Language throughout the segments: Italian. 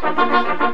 Thank you.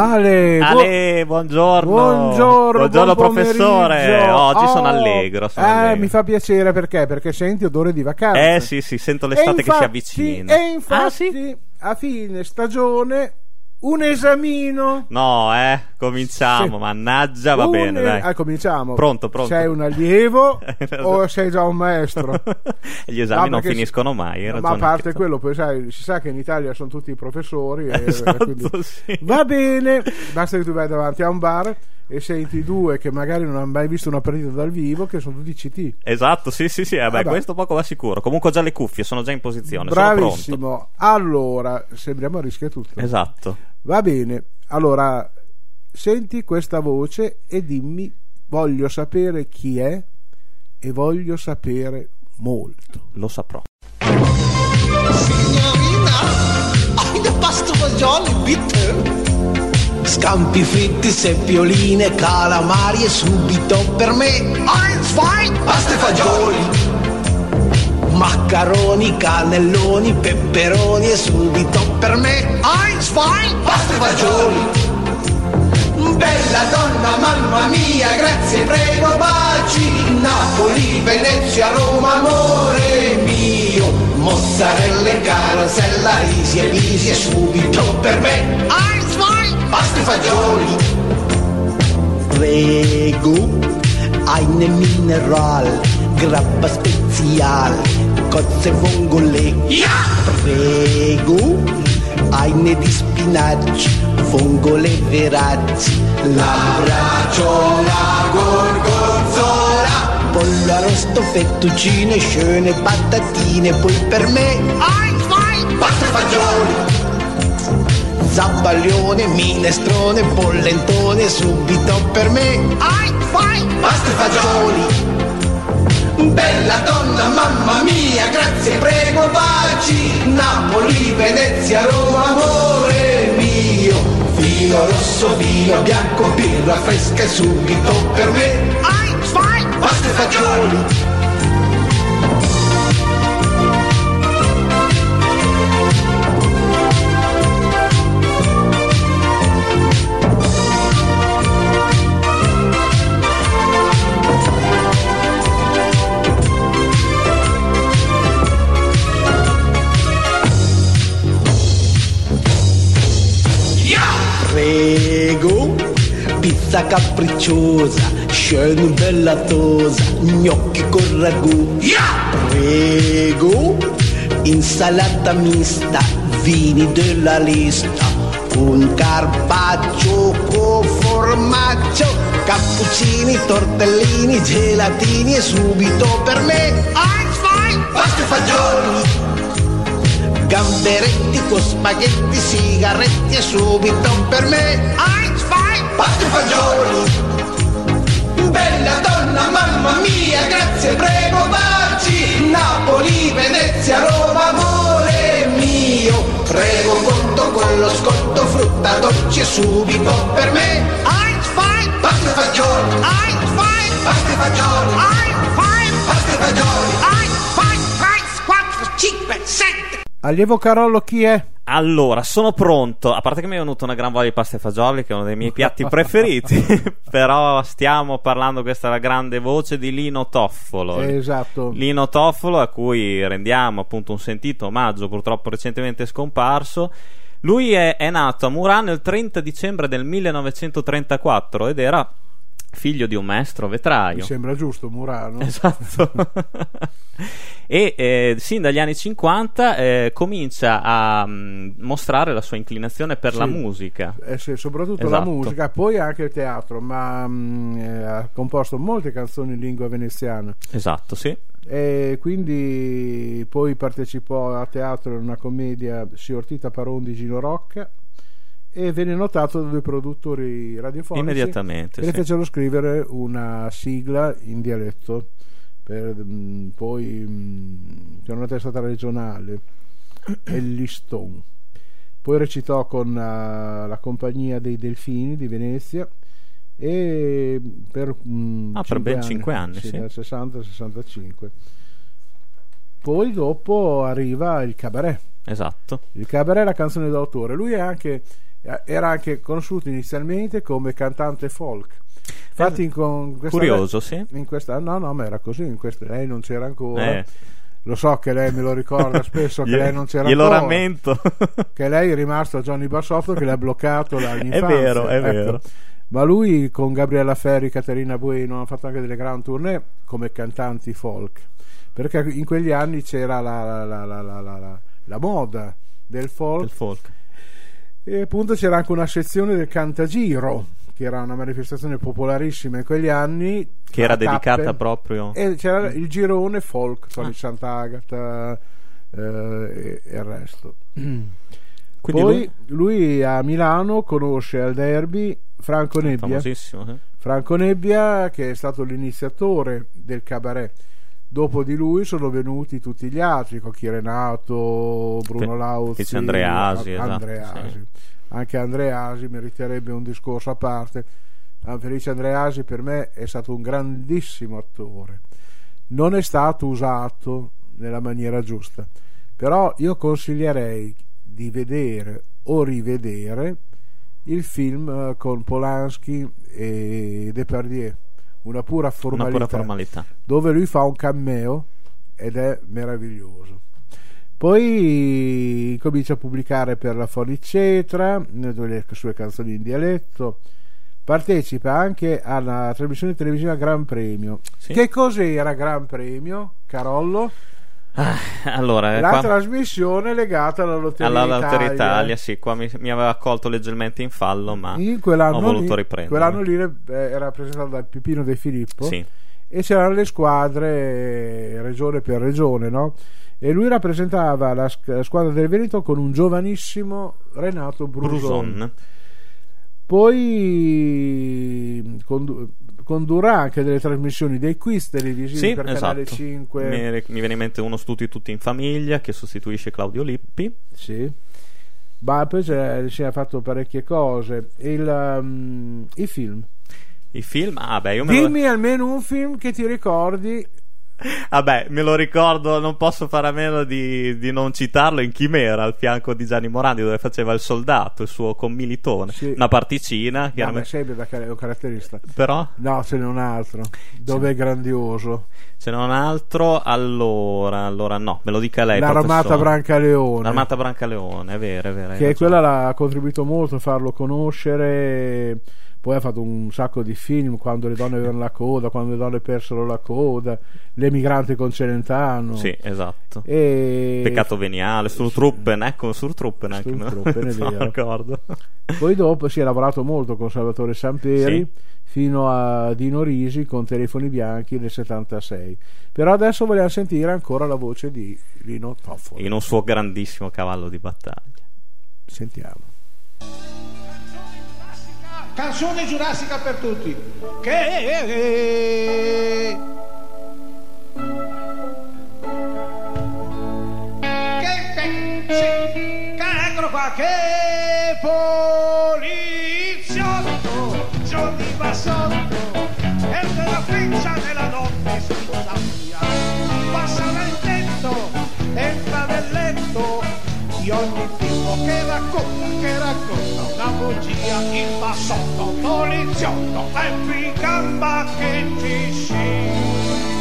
Ale, Ale, buongiorno. Buongiorno, Buongiorno, buon professore. Oggi sono Oh, allegro. Sono eh, allegro. mi fa piacere perché? Perché senti odore di vacanza. Eh sì, sì, sento l'estate E che si infatti- avvicina. E infatti, Ah, sì? a fine stagione, un esamino. No, eh, cominciamo. Sì. Mannaggia, va Un- bene, dai. Ah, cominciamo. Pronto, pronto. Sei un allievo o sei già un maestro? Gli esami No, non finiscono mai. Ma a parte quello, poi sai, si sa che in Italia sono tutti professori. e- Esatto, quindi- sì. Va bene, basta che tu vai davanti a un bar e senti due che magari non hanno mai visto una partita dal vivo, che sono tutti CT. Esatto, sì, sì, sì. eh, beh, Vabbè. questo poco va sicuro. Comunque ho già le cuffie, sono già in posizione. Bravissimo. Allora, sembriamo a rischio tutto. Esatto. Va bene. Allora, senti questa voce e dimmi, voglio sapere chi è e voglio sapere molto. Lo saprò. Signorina, hai da pasta fagioli, bitte? Scampi fritti, seppioline, calamari e subito per me Ein, zwei, pasta e fagioli. Maccaroni, cannelloni, peperoni e subito per me Ein, zwei, pasta e fagioli. Bella donna, mamma mia, grazie, prego, baci. Napoli, Venezia, Roma, amore mio. Mozzarella, carosella, risi e visi e subito per me Ein, pasta e fagioli Prego, eine Mineral, grappa spezial, cozze vongole. Ja! Prego, eine di spinaci, vongole veracci, l'abbracciola gorgonzola. Pollo arrosto, fettuccine, schöne patatine, poi per me, ein, zwei, pasta fagioli. Zabbaglione, minestrone, pollentone, subito per me. Ai, fai, pasta e fagioli. Bella donna, mamma mia, grazie, prego, baci. Napoli, Venezia, Roma, amore mio. Vino rosso, vino bianco, birra fresca e subito per me. Ai, fai, pasta e fagioli. Capricciosa, schön bella tosa, gnocchi con ragù. Prego, insalata mista, vini della lista, un carpaccio con formaggio, cappuccini, tortellini, gelatini e subito per me. Ein, zwei, pasta e fagioli. Gamberetti con spaghetti, sigaretti e subito per me Ein, zwei, pasta fagioli Bella donna, mamma mia, grazie, prego, baci. Napoli, Venezia, Roma, amore mio. Prego, conto con lo sconto, frutta dolce subito per me. Ein, zwei, pasta e fagioli Ein, zwei, pasta e fagioli Ein, zwei, pasta e fagioli Ein, zwei, tre, quattro, cinque, sette. Allievo Carollo, chi è? Allora, sono pronto. A parte che mi è venuta una gran voglia di pasta e fagioli, che è uno dei miei piatti preferiti. Però stiamo parlando, questa è la grande voce di Lino Toffolo. Esatto. Lino Toffolo, a cui rendiamo appunto un sentito omaggio, purtroppo recentemente scomparso. Lui è, è nato a Murano il 30 dicembre del 1934 ed era figlio di un maestro Mi vetraio. sembra giusto, Murano. Esatto. e eh, sin dagli anni 50 eh, comincia a mh, mostrare la sua inclinazione per la Sì. musica. Eh sì, soprattutto la Esatto. musica, poi anche il teatro, ma mm, eh, ha composto molte canzoni in lingua veneziana Esatto, sì. e quindi poi partecipò a teatro in una commedia Signor Tita Paron di Gino Rocca e venne notato da due produttori radiofonici Immediatamente, e le sì. fecero scrivere una sigla in dialetto per, mm, poi mm, c'era una testata regionale Elliston poi recitò con eh, la compagnia dei Delfini di Venezia e per, mm, Ah, per ben cinque anni, sì. dal 60 al 65 poi dopo arriva il cabaret Esatto. il cabaret è la canzone d'autore. Lui è anche, era anche conosciuto inizialmente come cantante folk. Infatti, in, con questa- Curioso, sì. in questa, no, no, ma era così. In questa, lei non c'era ancora. Eh. Lo so che lei me lo ricorda spesso che Glielo- lei non c'era Glielo ancora. rammento. Che lei è rimasto a Johnny Bassotto che l'ha bloccato dall'infanzia. vero, è ecco. vero. Ma lui con Gabriella Ferri, Caterina Bueno hanno fatto anche delle grand tournée come cantanti folk. Perché in quegli anni c'era la, la- la- la- la- la- la- la moda del folk Il folk. E appunto c'era anche una sezione del Cantagiro, che era una manifestazione popolarissima in quegli anni. Che era tappe. dedicata proprio. E c'era il girone folk, Tony Sant'Agata eh, e, e il resto. Quindi Poi lui- lui... a Milano conosce al derby Franco Nebbia. famosissimo. eh. Franco Nebbia che è stato l'iniziatore del cabaret. Dopo di lui sono venuti tutti gli altri, Cocchi Renato, Bruno Lauzi, Fece Andreasi, A- esatto, Andreasi. sì. Anche Andreasi meriterebbe un discorso a parte. Ah, Felice Andreasi per me è stato un grandissimo attore. Non è stato usato nella maniera giusta. Però io consiglierei di vedere o rivedere il film eh, con Polanski e Depardieu, una pura Una formalità, pura formalità. dove lui fa un cameo ed è meraviglioso. Poi comincia a pubblicare per la Fonicetra le sue canzoni in dialetto. Partecipa anche alla trasmissione televisiva Gran Premio. Sì. Che cos'era Gran Premio, Carollo? Ah, allora, eh, La qua- trasmissione legata alla Lotteria alla Lotteria Italia. Italia, sì, qua mi, mi aveva colto leggermente in fallo, ma In ho voluto lì, riprendere. quell'anno lì eh, era rappresentato da Pipino De Filippo Sì, e c'erano le squadre regione per regione, no? E lui rappresentava la, la squadra del Veneto con un giovanissimo Renato Bruson. Bruson. Poi condu- condurrà anche delle trasmissioni dei quiz televisivi Sì, per Canale esatto. 5. Mi, mi viene in mente uno studi tutti in famiglia che sostituisce Claudio Lippi. Sì. C'è- si è fatto parecchie cose. Il, um, I film. I film, ah beh, io me lo, Dimmi almeno un film che ti ricordi. Vabbè, me lo ricordo, non posso fare a meno di, di non citarlo in Chimera, al fianco di Gianni Morandi, dove faceva il soldato, il suo commilitone. Sì. Una particina, chiaramente. sempre da car- caratterista. Però No, ce n'è un altro. Dove è grandioso. ce n'è un altro, allora, allora no, me lo dica lei. L'Armata. Brancaleone. L'Armata Brancaleone, è vero, è vero. che ragione. quella ha contribuito molto a farlo conoscere. Poi ha fatto un sacco di film quando le donne avevano la coda, quando le donne persero la coda, l'emigrante con Celentano. Sì, esatto. E Peccato veniale, Surtruppen, ecco, Surtruppen anche. me lo- Sturmtruppen, è vero. Poi dopo si è lavorato molto con Salvatore Samperi Sì. fino a Dino Risi con Telefoni Bianchi del 76. Però adesso vogliamo sentire ancora la voce di Lino Toffolo. In un suo grandissimo cavallo di battaglia. Sentiamo. Canzone giurassica per tutti. Che che, che, sì, che eccolo qua, che poliziotto, Johnny Bassotto, e della freccia nella notte senza via, passa nel tetto, entra nel letto, di ogni tipo che racconta, che racconta una bugia, il bassotto, poliziotto, qui gamba che ci scina.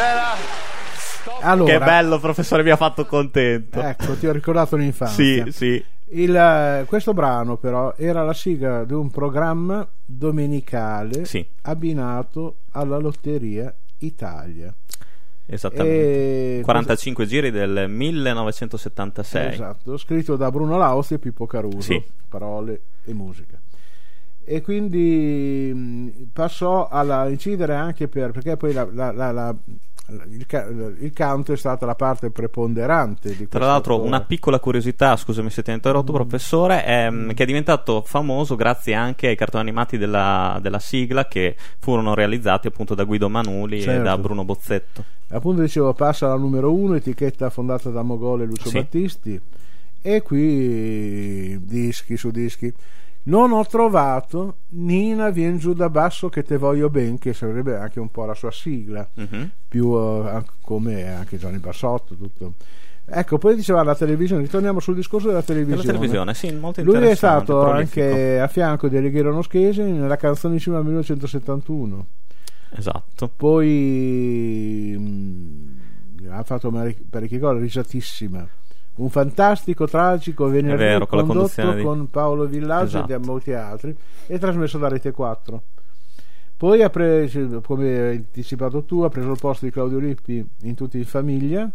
C'era. Allora, Che bello, professore, mi ha fatto contento. Ecco, ti ho ricordato l'infanzia. sì, sì. Il, eh, questo brano però era la sigla di un programma domenicale Sì. abbinato alla Lotteria Italia. Esattamente. E- 45 giri del 1976. Esatto, scritto da Bruno Lausti e Pippo Caruso, Sì. parole e musica. E quindi mh, passò a incidere anche per perché poi la- la- la- la- il, il canto è stata la parte preponderante di Tra l'altro, autore. una piccola curiosità, scusami se ti ho interrotto, professore, ehm, che è diventato famoso grazie anche ai cartoni animati della, della sigla che furono realizzati appunto da Guido Manuli e Certo. da Bruno Bozzetto. appunto dicevo passa alla numero uno etichetta fondata da Mogol e Lucio Sì. Battisti e qui dischi su dischi non ho trovato Nina vien giù da basso che te voglio ben che sarebbe anche un po' la sua sigla Mhm. più anche- come anche Gianni Bassotto tutto ecco poi diceva la televisione ritorniamo sul discorso della Della televisione, televisione, sì, molto lui è stato prolifico. anche a fianco di Alighiero Noschesi nella canzonissima 1971 Esatto. poi mh, ha fatto parecchie cose, risatissima. Un fantastico, tragico venerdì vero, con condotto di- con Paolo Villaggio e Esatto. da molti altri e trasmesso da Rete 4. Poi, ha preso, come hai anticipato tu, ha preso il posto di Claudio Lippi in Tutti in Famiglia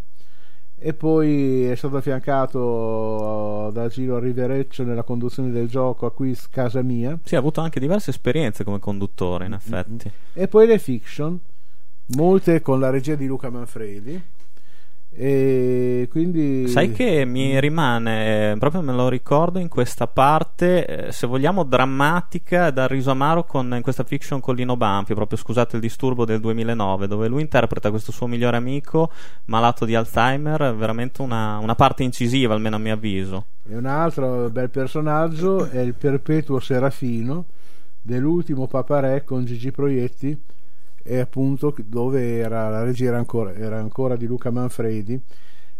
e poi è stato affiancato da Giro Rivereccio nella conduzione del gioco a Quiz Casa Mia Sì, ha avuto anche diverse esperienze come conduttore, in effetti. e poi le fiction, molte con la regia di Luca Manfredi. E quindi Sai che mi rimane, eh, proprio me lo ricordo in questa parte, eh, se vogliamo, drammatica da riso amaro con, in questa fiction con Lino Banfi, proprio scusate il disturbo del 2009, dove lui interpreta questo suo migliore amico malato di Alzheimer, veramente una, una parte incisiva, almeno a mio avviso. E un altro bel personaggio è il perpetuo Serafino dell'ultimo Paparè con Gigi Proietti e appunto dove era, la regia era ancora, era ancora di Luca Manfredi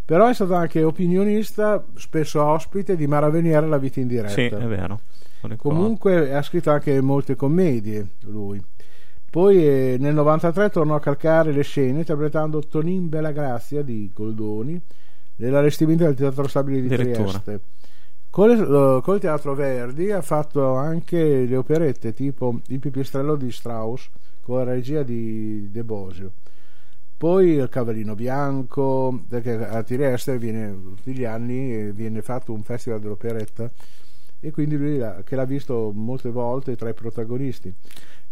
però è stato anche opinionista spesso ospite di Maraveniere La vita in diretta Sì, è vero. Comunque ha scritto anche molte commedie lui. Poi eh, nel 93 tornò a calcare le scene interpretando Tonin Belagrazia di Goldoni nell'allestimento del Teatro Stabile di. Trieste. Col, col Teatro Verdi ha fatto anche le operette tipo Il pipistrello di Strauss con la regia di De Bosio. Poi il Cavallino Bianco, perché a Trieste viene, tutti gli anni eh, viene fatto un festival dell'operetta e quindi lui che l'ha visto molte volte tra i protagonisti.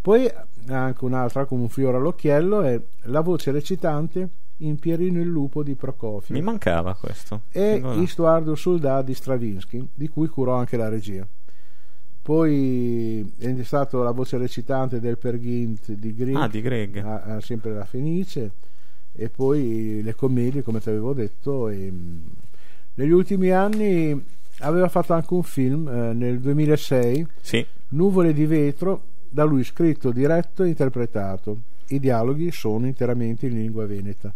Poi anche un'altra con un fiore all'occhiello è la voce recitante in Pierino il lupo di Prokofiev Mi mancava questo. e du soldat di Stravinsky, di cui curò anche la regia. Poi è stato la voce recitante del Perghint di Grieg, Ah, di Greg. ha- ha sempre la Fenice, e poi le commedie, come ti avevo detto. E, mh, negli ultimi anni aveva fatto anche un film eh, nel 2006, Sì, Nuvole di vetro, da lui scritto, diretto e interpretato. I dialoghi sono interamente in lingua veneta.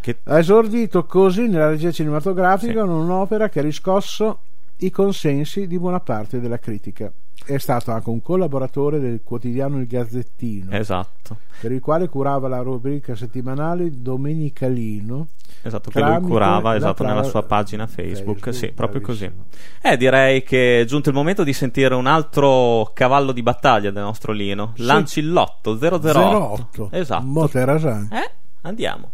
che Ha esordito così nella regia cinematografica Sì. con un'opera che ha riscosso i consensi di buona parte della critica. È stato anche un collaboratore del quotidiano Il Gazzettino, esatto. per il quale curava la rubrica settimanale Domenicalino. Esatto, che lui curava esatto, nella tra- sua pagina Facebook, Facebook, sì, proprio così. Eh, direi che è giunto il momento di sentire un altro cavallo di battaglia del nostro Lino, Sì. Lancillotto 008. 08. Esatto. Moterasan. Eh? Andiamo.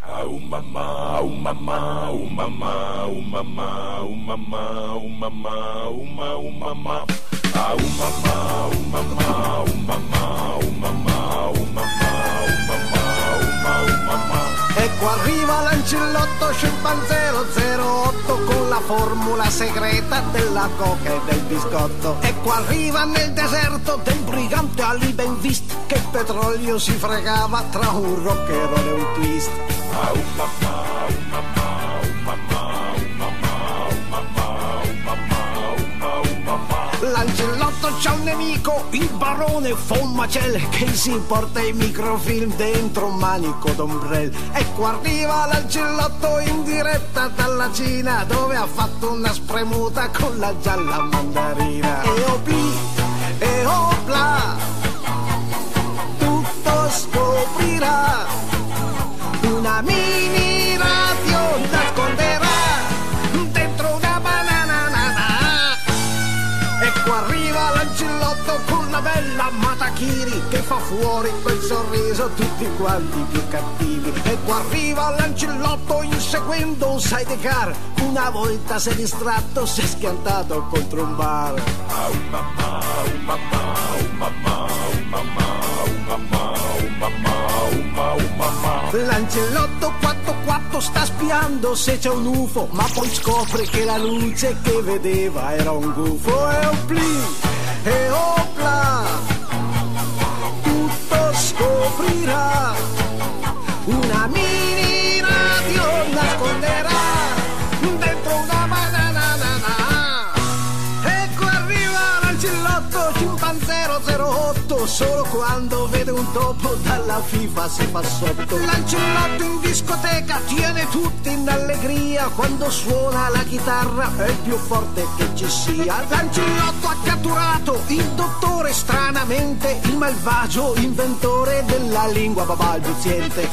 Ecco arriva l'ancillotto scimpanzero 08 con la formula segreta della coca e del biscotto. Ecco arriva nel deserto del brigante Ali Ben Vist che petrolio si fregava tra un rockero e un twist. L'ancillotto c'è un nemico, il barone Fommacel, che si porta i microfilm dentro un manico d'ombrell. Ecco arriva l'angellotto in diretta dalla Cina, dove ha fatto una spremuta con la gialla mandarina. E opli, e opla, tutto scoprirà. Una mini radio nasconderà Matachiri che fa fuori quel sorriso tutti quanti più cattivi. Ecco arriva l'ancellotto inseguendo un sidecar. Una volta si è distratto, si è schiantato contro un bar. L'ancellotto 44 sta spiando se c'è un UFO, ma poi scopre che la luce che vedeva era un gufo. E opli, e opla, Una mini radio nasconderà Solo quando vede un topo dalla FIFA si fa sotto. L'ancellotto in discoteca tiene tutti in allegria. Quando suona la chitarra è il più forte che ci sia. L'ancellotto ha catturato il dottore stranamente Il malvagio inventore della lingua babalbuziente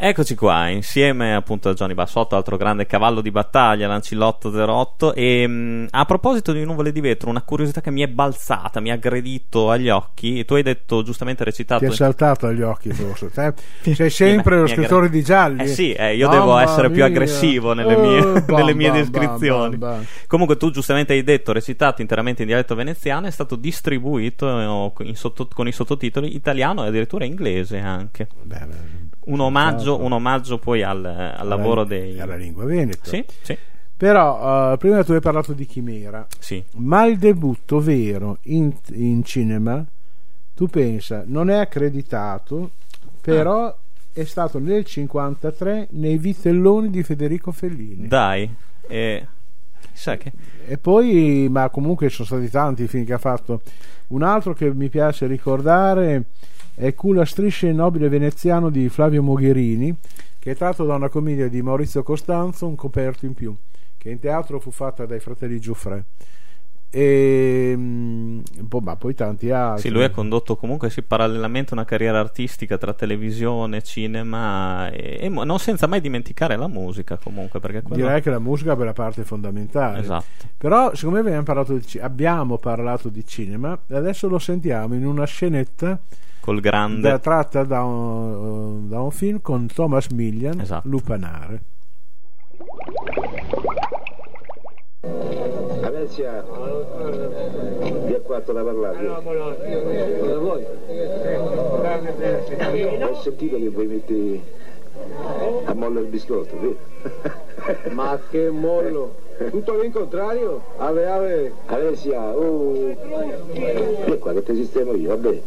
Eccoci qua, insieme appunto a Johnny Bassotto, altro grande cavallo di battaglia, Lancillotto 08. E mh, a proposito di nuvole di vetro, una curiosità che mi è balzata, mi ha aggredito agli occhi. Tu hai detto giustamente recitato. Ti è saltato agli occhi forse. te? Sei sempre lo scrittore di gialli. Eh sì, eh, io Mamma devo essere più mia. aggressivo nelle Eh, mie, bam, nelle mie bam, descrizioni. bam, bam, bam. Comunque, tu giustamente hai detto, recitato interamente in dialetto veneziano, è stato distribuito eh, in sotto- con i sottotitoli italiano e addirittura inglese anche. Beh, beh, Un omaggio, senz'altro. un omaggio poi al, al Alla- lavoro dei. alla lingua veneta. Sì, sì, Però eh, prima tu hai parlato di Chimera, sì. ma il debutto vero in, in cinema, tu pensa, non è accreditato, però Ah. è stato nel 53 nei Vitelloni di Federico Fellini. Dai, eh, chissà che. E poi, ma comunque sono stati tanti i film che ha fatto. Un altro che mi piace ricordare è Culla strisce nobile veneziano di Flavio Mogherini, che è tratto da una commedia di Maurizio Costanzo, Un coperto in più, che in teatro fu fatta dai fratelli Giuffre. E mm, boh, ma poi tanti altri. Sì, lui ha condotto comunque sì, parallelamente una carriera artistica tra televisione, cinema e, e non senza mai dimenticare la musica comunque perché quello... Direi che la musica è la parte fondamentale. Esatto. Però, siccome abbiamo parlato di, abbiamo parlato di cinema, adesso lo sentiamo in una scenetta Col grande... da- tratta da un, da un film con Thomas Millian, Esatto. Lupanare. Alessia, vi ha fatto da parlare. Cosa vuoi? Ho sentito che vuoi mettere a mollo il biscotto, vero? Ma che mollo! Tutto l'incontrario? Ave, ave! Alessia, oh, vieni qua che ti sistemo io, vabbè.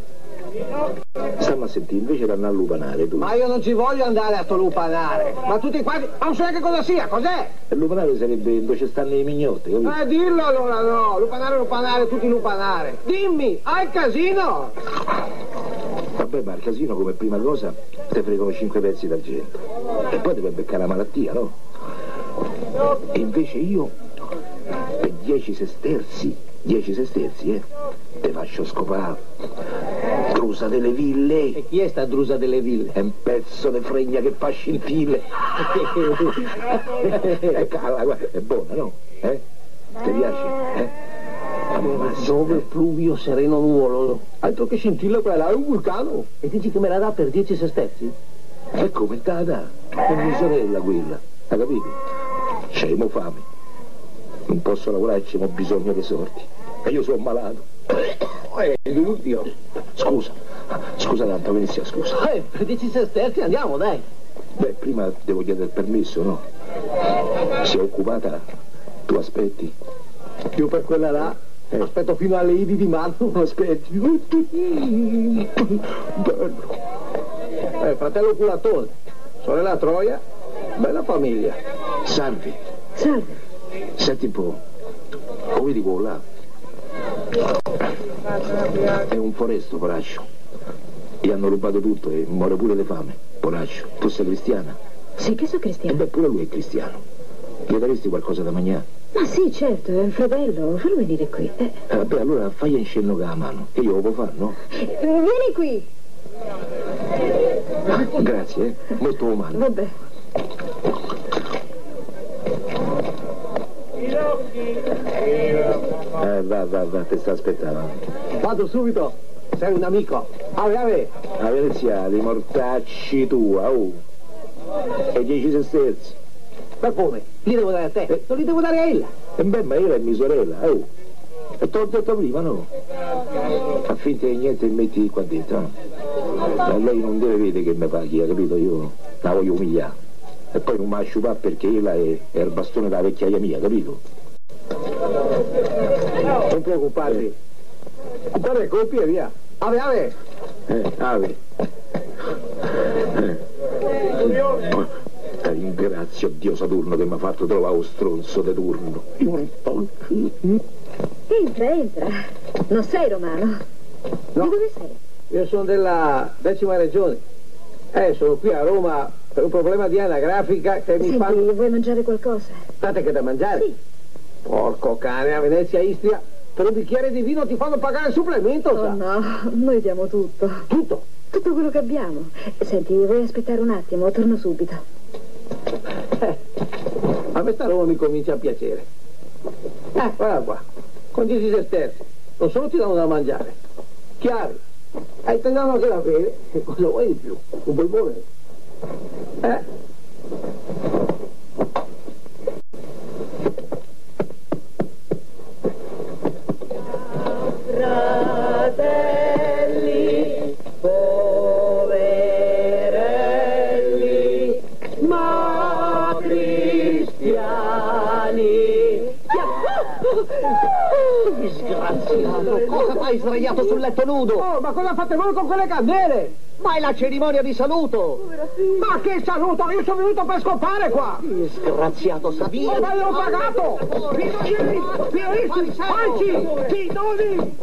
Stiamo a sentire, invece di andare a lupanare tu. Ma io non ci voglio andare a sto lupanare! Ma tutti quanti... Ma non so neanche cosa sia, cos'è? E lupanare sarebbe dove ci stanno i mignotti, capito? Eh, dillo allora no! Lupanare, lupanare, tutti lupanare! Dimmi, hai casino? Vabbè, ma il casino come prima cosa ti fregano cinque pezzi d'argento. E poi deve beccare la malattia, no? E invece io, per 10 sesterzi, 10 sesterzi, eh, te faccio scopare. Drusa delle ville. E chi è sta drusa delle ville? È un pezzo di fregna che fa scintille. E cala, guarda, è buona, no? Eh? Ti piace? Eh? Ammazza. Dove pluvio sereno nuvoloso. Altro che scintilla quella, è un vulcano. E dici che me la dà per 10 sesterzi? E come te la dà? È mia sorella quella, hai capito? C'è fame. Non posso lavorare, c'è bisogno di sorti. E io sono malato. Eh, l'ultimo. Scusa, scusa tanto, Venezia, scusa. Eh, per 10 sesterzi andiamo, dai. Beh, prima devo chiedere il permesso, no? Si è occupata? Tu aspetti? Più per quella là. Eh. Aspetto fino alle Idi di marzo. Aspetti. Bello. Eh, fratello culatore. Sorella Troia. Bella famiglia. Salvi, Salve. senti un po'. Come quello là? È un foresto, poraccio. Gli hanno rubato tutto e muore pure di fame. Poraccio, tu sei cristiana? Sì che so E cristiano. beh, pure lui è cristiano. Gli daresti qualcosa da mangiare? Ma sì, certo, è un fratello. Fallo venire qui. Eh, Eh, vabbè, allora fai in scenno con la mano. Che io lo può fare, no? vieni qui. Grazie, eh. Molto umano. Vabbè. Eh, va, va, va, ti sta aspettando. Vado subito. Sei un amico. Ave, ave. La Venezia, dei mortacci tua, oh. E dieci sesterzi. Ma come? Li devo dare a te. Non li devo dare a ella. E beh, ma io è mia sorella, oh. E te l'ho detto prima, no? Fa finta di niente metti qua dentro? Ma lei non deve vedere che mi paghi, ha capito? Io la voglio umiliare. E poi non mi asciugare perché ella è, è il bastone della vecchiaia mia, capito? Non preoccuparti. Dare colpi e via. Ave, ave. Eh, ave. Eh. Eh, Ringrazio Dio Saturno che mi ha fatto trovare lo stronzo di turno. Entra, entra. Non sei romano. No. Di dove sei? Io sono della decima regione. Eh, sono qui a Roma per un problema di anagrafica che mi Senti, fa... vuoi mangiare qualcosa? Date che da mangiare? Sì. Porco cane, a Venezia, Istria, per un bicchiere di vino ti fanno pagare il supplemento, Oh sa? no, noi diamo tutto. Tutto. Tutto quello che abbiamo. Senti, vuoi aspettare un attimo? Torno subito. Eh, a me sta Roma mi comincia a piacere. Eh, guarda qua, con 10 sesterzi, non solo ti danno da mangiare, chiari, e te danno anche da bere, e cosa vuoi di più? Un polmone? Eh? Disgraziato, cosa fai sdraiato sul letto nudo? Oh, ma cosa fate voi con quelle candele? Ma è la cerimonia di saluto! Ma che saluto? Io sono venuto per scopare qua! Disgraziato Savino! Ma l'ho pagato! Pidoni! Pidoni! Falci! Pidoni!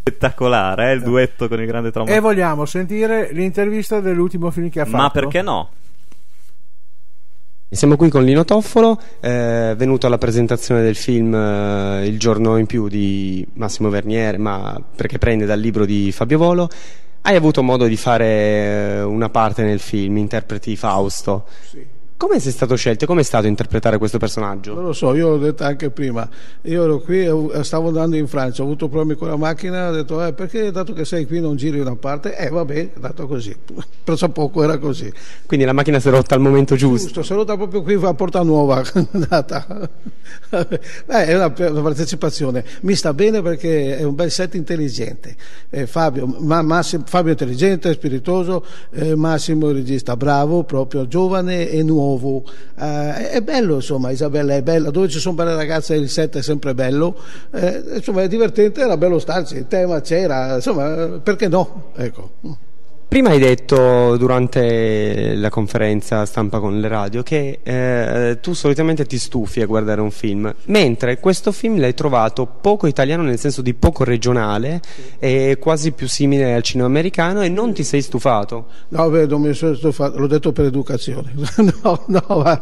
Spettacolare, eh, il duetto con il grande E trauma. vogliamo sentire l'intervista dell'ultimo film che ha fatto. Ma perché no? Siamo qui con Lino Toffolo, eh, venuto alla presentazione del film eh, Il giorno in più di Massimo Verniere, ma perché prende dal libro di Fabio Volo. Hai avuto modo di fare eh, una parte nel film, interpreti Fausto. Come sei stato scelto? Come è stato interpretare questo Non personaggio? lo so, io l'ho detto anche prima. Io ero qui, eh, stavo andando in Francia, ho avuto problemi con la macchina, ho detto, eh, perché dato che sei qui non giri una parte? Eh, vabbè, è dato così. Presso poco era così. Quindi la macchina si è rotta al momento giusto. Giusto, saluta proprio qui a Porta Nuova. Beh, è una, partecipazione. Mi sta bene perché è un bel set intelligente. Eh, Fabio, ma- Massimo- Fabio è intelligente, spiritoso, eh, Massimo è un regista bravo, proprio giovane e nuovo. Eh, è bello, insomma, Isabella è bella. Dove ci sono belle ragazze il set è sempre bello. Eh, insomma, è divertente, era bello starci, il tema c'era, insomma, perché no? Ecco. Prima hai detto durante la conferenza stampa con le radio che eh, tu solitamente ti stufi a guardare un film, mentre questo film l'hai trovato poco italiano nel senso di poco regionale e quasi più simile al cinema americano e non ti sei stufato. No, beh, non mi sono stufato, l'ho detto per educazione. no, no, ma,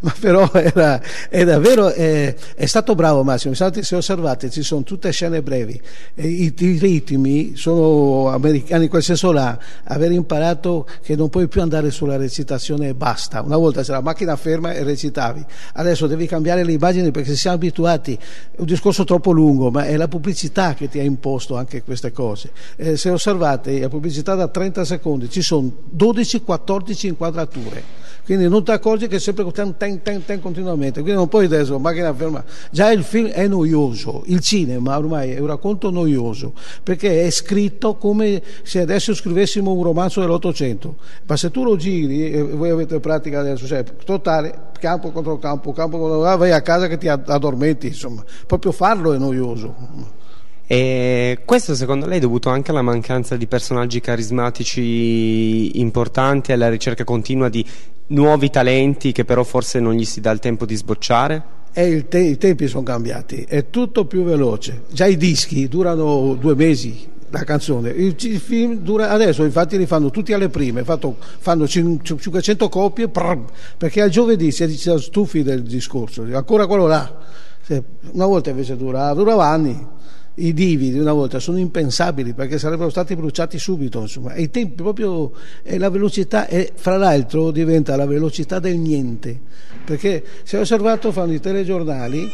ma però era, era vero, è, è, stato bravo Massimo, se osservate ci sono tutte scene brevi, i, i ritmi sono americani in quel senso là aver imparato che non puoi più andare sulla recitazione e basta. Una volta c'era la macchina ferma e recitavi, adesso devi cambiare le immagini perché siamo abituati, è un discorso troppo lungo, ma è la pubblicità che ti ha imposto anche queste cose. Eh, se osservate, la pubblicità da 30 secondi ci sono 12-14 inquadrature quindi non ti accorgi che sempre ten, ten, ten, ten continuamente, quindi non puoi adesso macchina ferma. Già il film è noioso, il cinema ormai è un racconto noioso, perché è scritto come se adesso scrivessimo un romanzo dell'Ottocento, ma se tu lo giri, e voi avete pratica adesso, cioè totale, campo contro campo, campo contro campo, vai a casa che ti addormenti, insomma, proprio farlo è noioso. E questo secondo lei è dovuto anche alla mancanza di personaggi carismatici importanti, alla ricerca continua di nuovi talenti che però forse non gli si dà il tempo di sbocciare? E te- I tempi sono cambiati, è tutto più veloce. Già i dischi durano due mesi, la canzone. Il, il film dura, adesso infatti li fanno tutti alle prime, fatto, fanno 500 copie prr, perché al giovedì si è stufi del discorso, ancora quello là. Una volta invece durava, durava anni i divi di una volta sono impensabili perché sarebbero stati bruciati subito insomma. e i tempi proprio e la velocità e fra l'altro diventa la velocità del niente perché se hai osservato fanno i telegiornali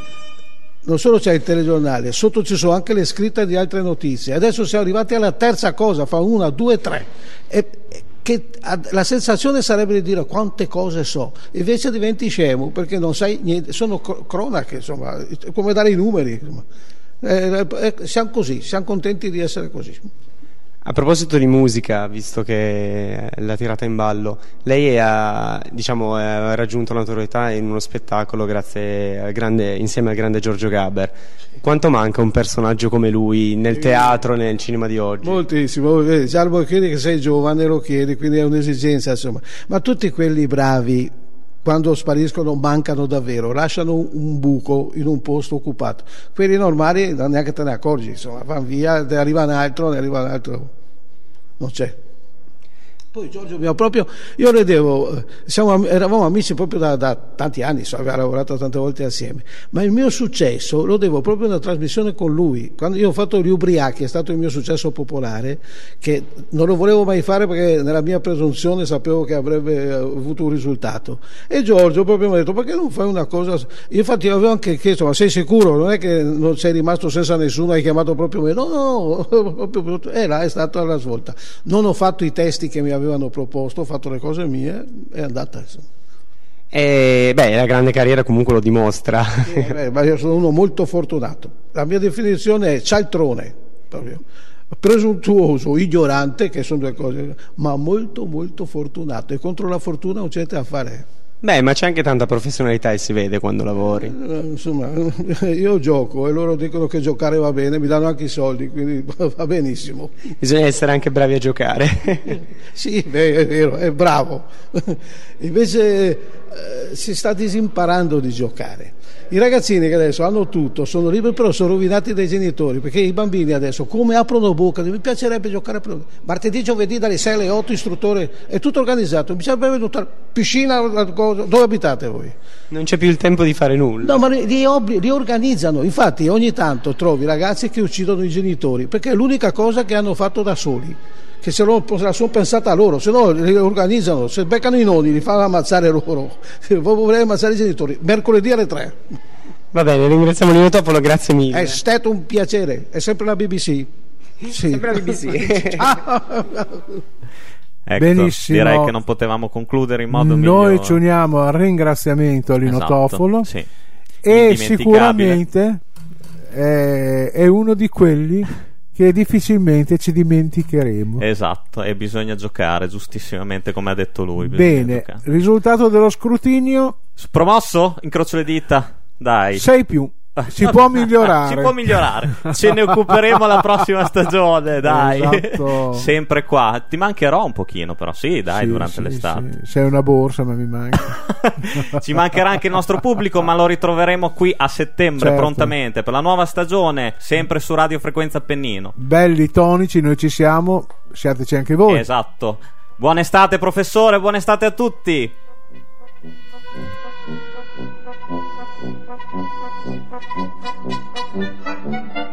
non solo c'è il telegiornale sotto ci sono anche le scritte di altre notizie adesso siamo arrivati alla terza cosa fa una, due, tre e, che la sensazione sarebbe di dire quante cose so, invece diventi scemo perché non sai niente, sono cronache, insomma, come dare i numeri. Eh, eh, siamo così, siamo contenti di essere così. A proposito di musica, visto che l'ha tirata in ballo, lei ha, diciamo, ha raggiunto la notorietà in uno spettacolo al grande, insieme al grande Giorgio Gaber. Quanto manca un personaggio come lui nel teatro, nel cinema di oggi? Moltissimo, già lo chiedi che sei giovane, lo chiedi, quindi è un'esigenza, insomma. Ma tutti quelli bravi quando spariscono mancano davvero, lasciano un buco in un posto occupato. Quelli normali neanche te ne accorgi, insomma, vanno via, ne arriva un altro, ne arriva un altro, non c'è. Poi Giorgio mio proprio, io le devo, eh, siamo, eravamo amici proprio da, da tanti anni, so, abbiamo lavorato tante volte assieme, ma il mio successo lo devo proprio a una trasmissione con lui. Quando io ho fatto gli ubriachi, è stato il mio successo popolare, che non lo volevo mai fare perché nella mia presunzione sapevo che avrebbe avuto un risultato. E Giorgio proprio mi ha detto, perché non fai una cosa... Io infatti avevo anche chiesto, ma sei sicuro? Non è che non sei rimasto senza nessuno, hai chiamato proprio me? No, no, proprio, era, è stata la svolta. Non ho fatto i testi che mi avevano avevano proposto, ho fatto le cose mie, è andata. E, beh, la grande carriera comunque lo dimostra. Sì, beh, ma io sono uno molto fortunato. La mia definizione è cialtrone, proprio. presuntuoso, ignorante, che sono due cose, ma molto molto fortunato e contro la fortuna non c'è niente da fare. Beh, ma c'è anche tanta professionalità e si vede quando lavori. Eh, insomma, io gioco e loro dicono che giocare va bene, mi danno anche i soldi, quindi va benissimo. Bisogna essere anche bravi a giocare. sì, beh, è vero, è bravo. Invece eh, si sta disimparando di giocare. I ragazzini che adesso hanno tutto, sono liberi, però sono rovinati dai genitori, perché i bambini adesso come aprono bocca, mi piacerebbe giocare per... martedì, giovedì dalle 6 alle 8, istruttore, è tutto organizzato, mi piacerebbe giocare piscina, dove abitate voi? Non c'è più il tempo di fare nulla. No, ma li, obli- li organizzano, infatti ogni tanto trovi ragazzi che uccidono i genitori, perché è l'unica cosa che hanno fatto da soli che se lo, la sono pensata loro, se no li organizzano, se beccano i nonni li fanno ammazzare loro, vorrei ammazzare i genitori, mercoledì alle 3. Va bene, ringraziamo Nino Topolo, grazie mille. È stato un piacere, è sempre la BBC. Sì. Sempre la BBC. Ecco, Benissimo. Direi che non potevamo concludere in modo Noi migliore. ci uniamo al ringraziamento a Lino Esatto, Tofolo sì. e sicuramente è, è uno di quelli che difficilmente ci dimenticheremo. Esatto, e bisogna giocare giustissimamente come ha detto lui. Bene, giocare. risultato dello scrutinio Promosso? Incrocio le dita. Dai. 6 più. Si può migliorare. Si può migliorare. Ce ne occuperemo la prossima stagione, dai. Esatto. Sempre qua. Ti mancherò un pochino, però. Sì, dai, Sì, durante sì, l'estate. sì. Sei una borsa, ma mi manca. Ci mancherà anche il nostro pubblico, ma lo ritroveremo qui a settembre Certo. prontamente per la nuova stagione, sempre su Radio Frequenza Appennino. Belli tonici, noi ci siamo. Siateci anche voi. Esatto. Buona estate, professore, buona estate a tutti. Thank you.